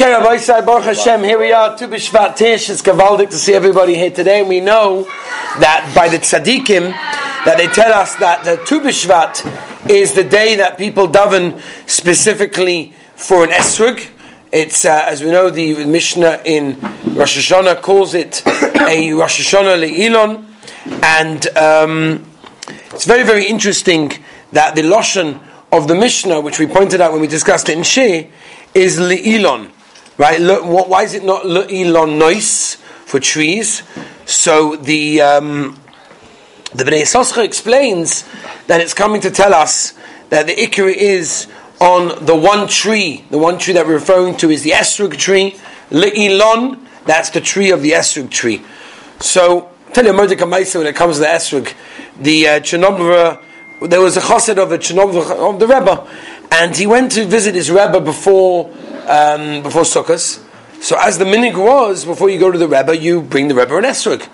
Okay, Rabbi Isai, Baruch Hashem, here we are, Tu B'Shvat Tish, it's Gavaldik to see everybody here today, we know that by the tzaddikim, that they tell us that the Tu B'Shvat is the day that people daven specifically for an esrog. It's, uh, as we know, the Mishnah in Rosh Hashanah calls it a Rosh Hashanah Le'ilon, and um, it's very, very interesting that the Lashon of the Mishnah, which we pointed out when we discussed it in Sheh, is Le'ilon. Right? Why is it not Le'ilon Nois for trees? So the um, the Bnei Yissaschar explains that it's coming to tell us that the Ikra is on the one tree. The one tree that we're referring to is the Esrog tree. Le'ilon, that's the tree of the Esrog tree. So, tell you a Mordecai when it comes to the Esrog. The uh, Chernobyl, there was a chassid of a Chernobyl, of the Rebbe, and he went to visit his Rebbe before um, before Sukkot. So as the minig was, before you go to the Rebbe, you bring the Rebbe an esrog.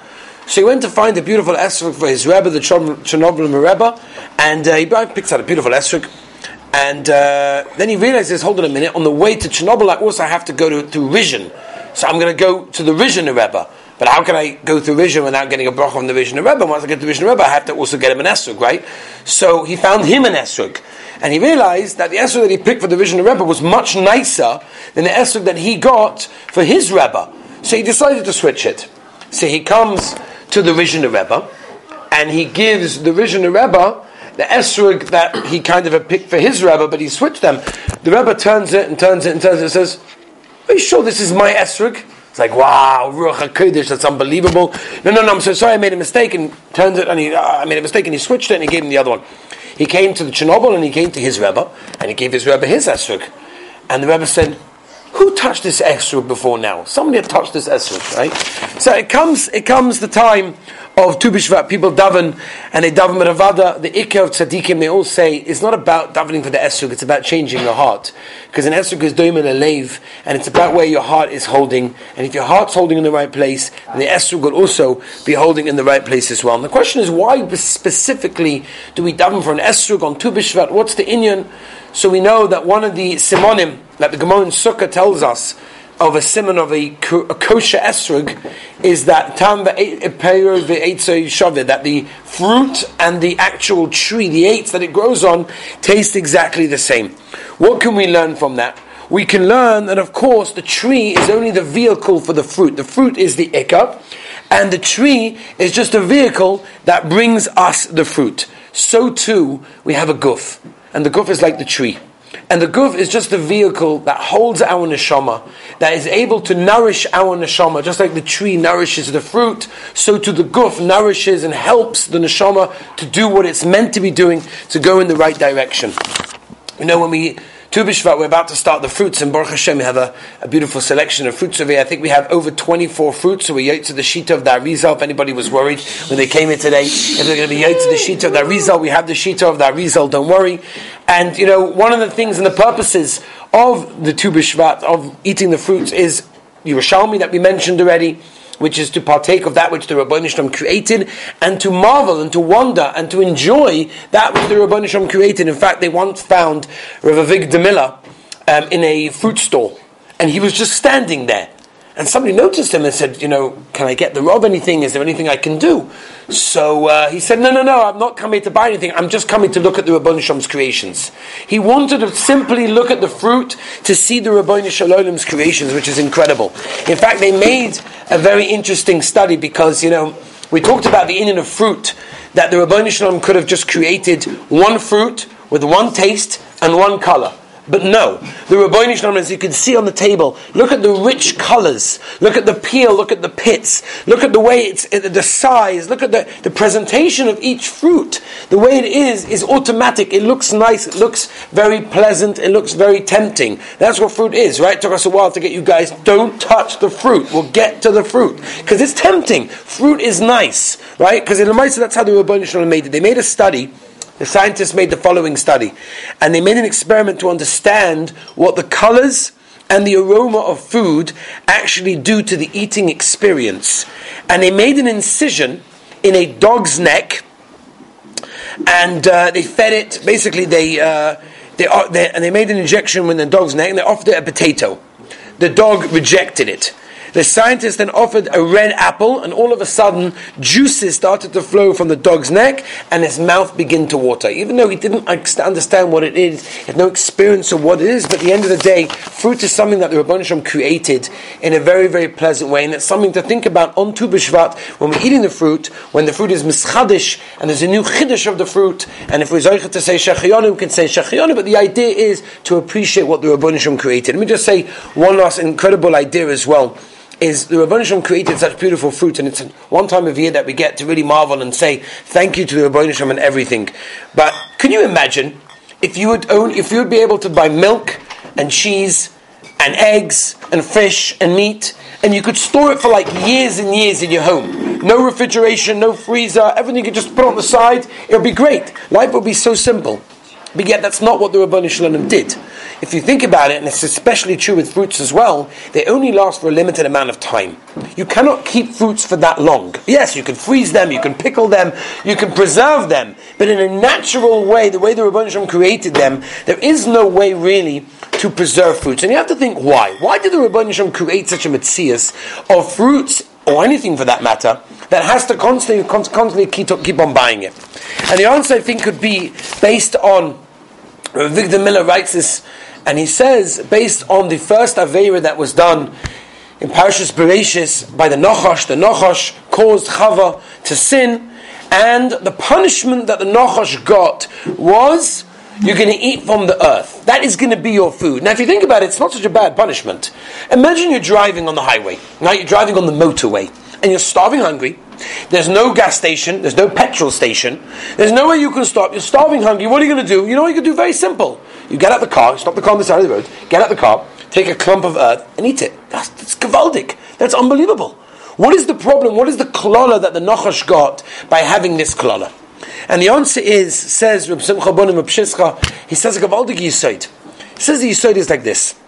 So he went to find a beautiful esrog for his Rebbe, the Chernobyl Rebbe, and uh, he picks out a beautiful esrog. And uh, then he realizes, hold on a minute, on the way to Chernobyl, I also have to go to, to Rishon. So I'm going to go to the Rishon Rebbe. But how can I go through Rishon without getting a bracha from the Rishon Rebbe? Once I get to Rishon Rebbe, I have to also get him an esrog, right? So he found him an esrog. And he realized that the esrog that he picked for the vision of Rebbe was much nicer than the esrog that he got for his Rebbe. So he decided to switch it. So he comes to the Rishon Rebbe, and he gives the Rishon Rebbe the esrog that he kind of had picked for his Rebbe, but he switched them. The Rebbe turns it and turns it and turns it and says, Are you sure this is my esrog? It's like, wow, Ruach HaKodesh, that's unbelievable. No, no, no, I'm so sorry, I made a mistake, and turns it, and he, uh, I made a mistake, and he switched it, and he gave him the other one. He came to the Chernobyl and he came to his Rebbe and he gave his Rebbe his esrog. And the Rebbe said, who touched this esrog before now? Somebody had touched this esrog, right? So it comes, it comes the time of Tu B'Shvat, people daven, and they daven Meravada, the Ikka of Tzaddikim, they all say, it's not about davening for the Esrog, it's about changing your heart. Because an Esrog is doim a lave, and it's about where your heart is holding, and if your heart's holding in the right place, then the Esrog will also be holding in the right place as well. And the question is, why specifically do we daven for an Esrog on Tu B'Shvat? What's the Inyan? So we know that one of the Simonim, that the Gemara in Sukkah tells us, of a simon of a, a kosher esrog is that tam eh, that the fruit and the actual tree, the eights that it grows on, taste exactly the same. What can we learn from that? We can learn that, of course, the tree is only the vehicle for the fruit. The fruit is the ikka, and the tree is just a vehicle that brings us the fruit. So too, we have a guf, and the guf is like the tree. And the guf is just the vehicle that holds our neshama, that is able to nourish our neshama, just like the tree nourishes the fruit, so to the guf nourishes and helps the neshama to do what it's meant to be doing, to go in the right direction. You know, when we Tu B'Shvat, we're about to start the fruits, and Baruch Hashem, we have a, a beautiful selection of fruits over here. I think we have over 24 fruits, so we're to the sheet of the. If anybody was worried when they came in today, if they're going to be yet to the sheet of the we have the sheet of the Arizal, don't worry. And, you know, one of the things and the purposes of the Tu B'Shvat, of eating the fruits, is Yerushalmi that we mentioned already which is to partake of that which the Ribbono Shel Olam created, and to marvel and to wonder and to enjoy that which the Ribbono Shel Olam created. In fact, they once found Rav Avig Demilla um, in a fruit stall, and he was just standing there. And somebody noticed him and said, You know, can I get the rob anything? Is there anything I can do? So uh, he said, No, no, no, I'm not coming to buy anything. I'm just coming to look at the Rabban creations. He wanted to simply look at the fruit to see the Ribbono Shel Olam's creations, which is incredible. In fact, they made a very interesting study because, you know, we talked about the inyan of fruit, that the Rabban could have just created one fruit with one taste and one color. But no, the Ribbono Shel Olam, as you can see on the table, look at the rich colors, look at the peel, look at the pits, look at the way it's, the size, look at the, the presentation of each fruit. The way it is, is automatic. It looks nice, it looks very pleasant, it looks very tempting. That's what fruit is, right? It took us a while to get you guys, don't touch the fruit. We'll get to the fruit. Because it's tempting. Fruit is nice, right? Because in the Mitzvah, that's how the Ribbono Shel Olam made it. They made a study the scientists made the following study, and they made an experiment to understand what the colors and the aroma of food actually do to the eating experience. And they made an incision in a dog's neck, and uh, they fed it. Basically, they, uh, they, uh, they and they made an injection in the dog's neck, and they offered it a potato. the dog rejected it. The scientist then offered a red apple, and all of a sudden, juices started to flow from the dog's neck, and his mouth began to water. Even though he didn't understand what it is, he had no experience of what it is, but at the end of the day, fruit is something that the Rabban created in a very, very pleasant way, and it's something to think about on Tu B'Shvat when we're eating the fruit, when the fruit is mischadish, and there's a new chiddush of the fruit, and if we're zoichet to say shachiyonu, we can say shachiyonu, but the idea is to appreciate what the Rabban Shem created. Let me just say one last incredible idea as well is the Rabban Shem created such beautiful fruit, and it's one time of year that we get to really marvel and say thank you to the Rabban Shem and everything. But can you imagine if you would own, if you would be able to buy milk and cheese and eggs and fish and meat, and you could store it for like years and years in your home. No refrigeration, no freezer, everything you could just put on the side. It would be great. Life would be so simple. But yet, that's not what the Ribbono Shel Olam did. If you think about it, and it's especially true with fruits as well, they only last for a limited amount of time. You cannot keep fruits for that long. Yes, you can freeze them, you can pickle them, you can preserve them, but in a natural way, the way the Ribbono Shel Olam created them, there is no way really to preserve fruits. And you have to think why. Why did the Ribbono Shel Olam create such a mitzias of fruits or anything for that matter, that has to constantly, constantly keep, keep on buying it? And the answer, I think, could be based on Victor Miller writes this, and he says, based on the first Aveira that was done in Parashas Bereshis by the Nachash, the Nachash caused Chava to sin, and the punishment that the Nachash got was you're going to eat from the earth. That is going to be your food. Now, if you think about it, it's not such a bad punishment. Imagine you're driving on the highway. Now you're driving on the motorway, and you're starving hungry. There's no gas station. There's no petrol station. There's nowhere you can stop. You're starving hungry. What are you going to do? You know what you can do? Very simple. You get out the car, stop the car on the side of the road, get out the car, take a clump of earth, and eat it. That's, that's gewaldic. That's unbelievable. What is the problem? What is the klala that the Nachash got by having this klala? And the answer is, says Reb Simcha Bunim he says a gewaldic yisoid. He says the yisoid is like this.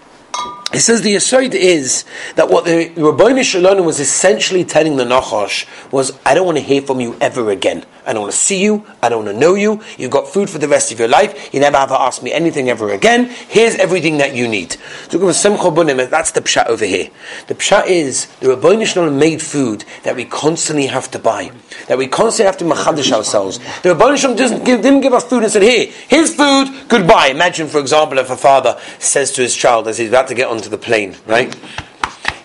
He says the aside is that what the Ribbono Shel Olam was essentially telling the Nachash was, I don't want to hear from you ever again. I don't want to see you. I don't want to know you. You've got food for the rest of your life. You never have to ask me anything ever again. Here's everything that you need. That's the pshat over here. The pshat is the Ribbono Shel Olam made food that we constantly have to buy, that we constantly have to machadish ourselves. The Ribbono Shel Olam didn't give, didn't give us food and said, here, here's food, goodbye. Imagine, for example, if a father says to his child as he's about to get onto the plane, right?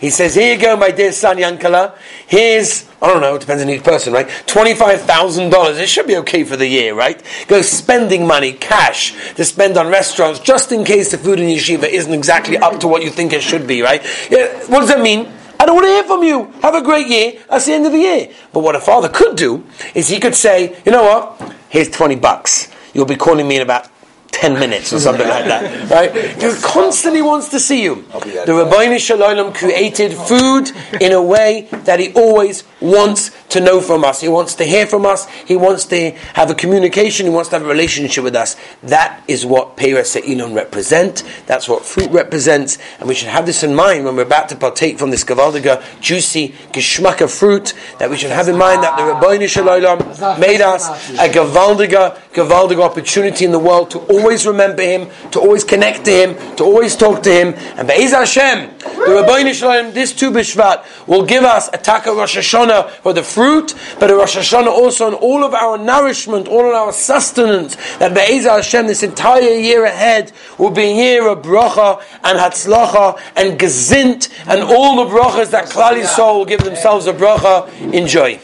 He says, Here you go, my dear son Yankala. Here's, I don't know, it depends on each person, right? $25,000. It should be okay for the year, right? Go spending money, cash, to spend on restaurants, just in case the food in yeshiva isn't exactly up to what you think it should be, right? Yeah, what does that mean? I don't want to hear from you. Have a great year. That's the end of the year. But what a father could do is he could say, you know what? Here's 20 bucks. You'll be calling me in about 10 minutes or something like that. Right? He constantly wants to see you. The Ribbono Shel Olam created food in a way that he always wants to know from us. He wants to hear from us. He wants to have a communication. He wants to have a relationship with us. That is what Peres Se'ilon represent. That's what fruit represents. And we should have this in mind when we're about to partake from this Gavaldiga, juicy, geschmacka fruit, that we should have in mind that the Ribbono Shel Olam made us a Gavaldiga, Gavaldiga opportunity in the world to always remember Him, to always connect to Him, to always talk to Him. And Be'ez Hashem, the Ribbono Shel Olam, this Tu B'Shvat, will give us a Taka Rosh Hashanah for the fruit fruit, but a Rosh Hashanah also on all of our nourishment, all of our sustenance, that Be'ezah Hashem this entire year ahead will be a year of bracha and hatzlacha and gezint and all the brachas that Klal Yisrael will give themselves a bracha. Enjoy.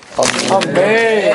Amen.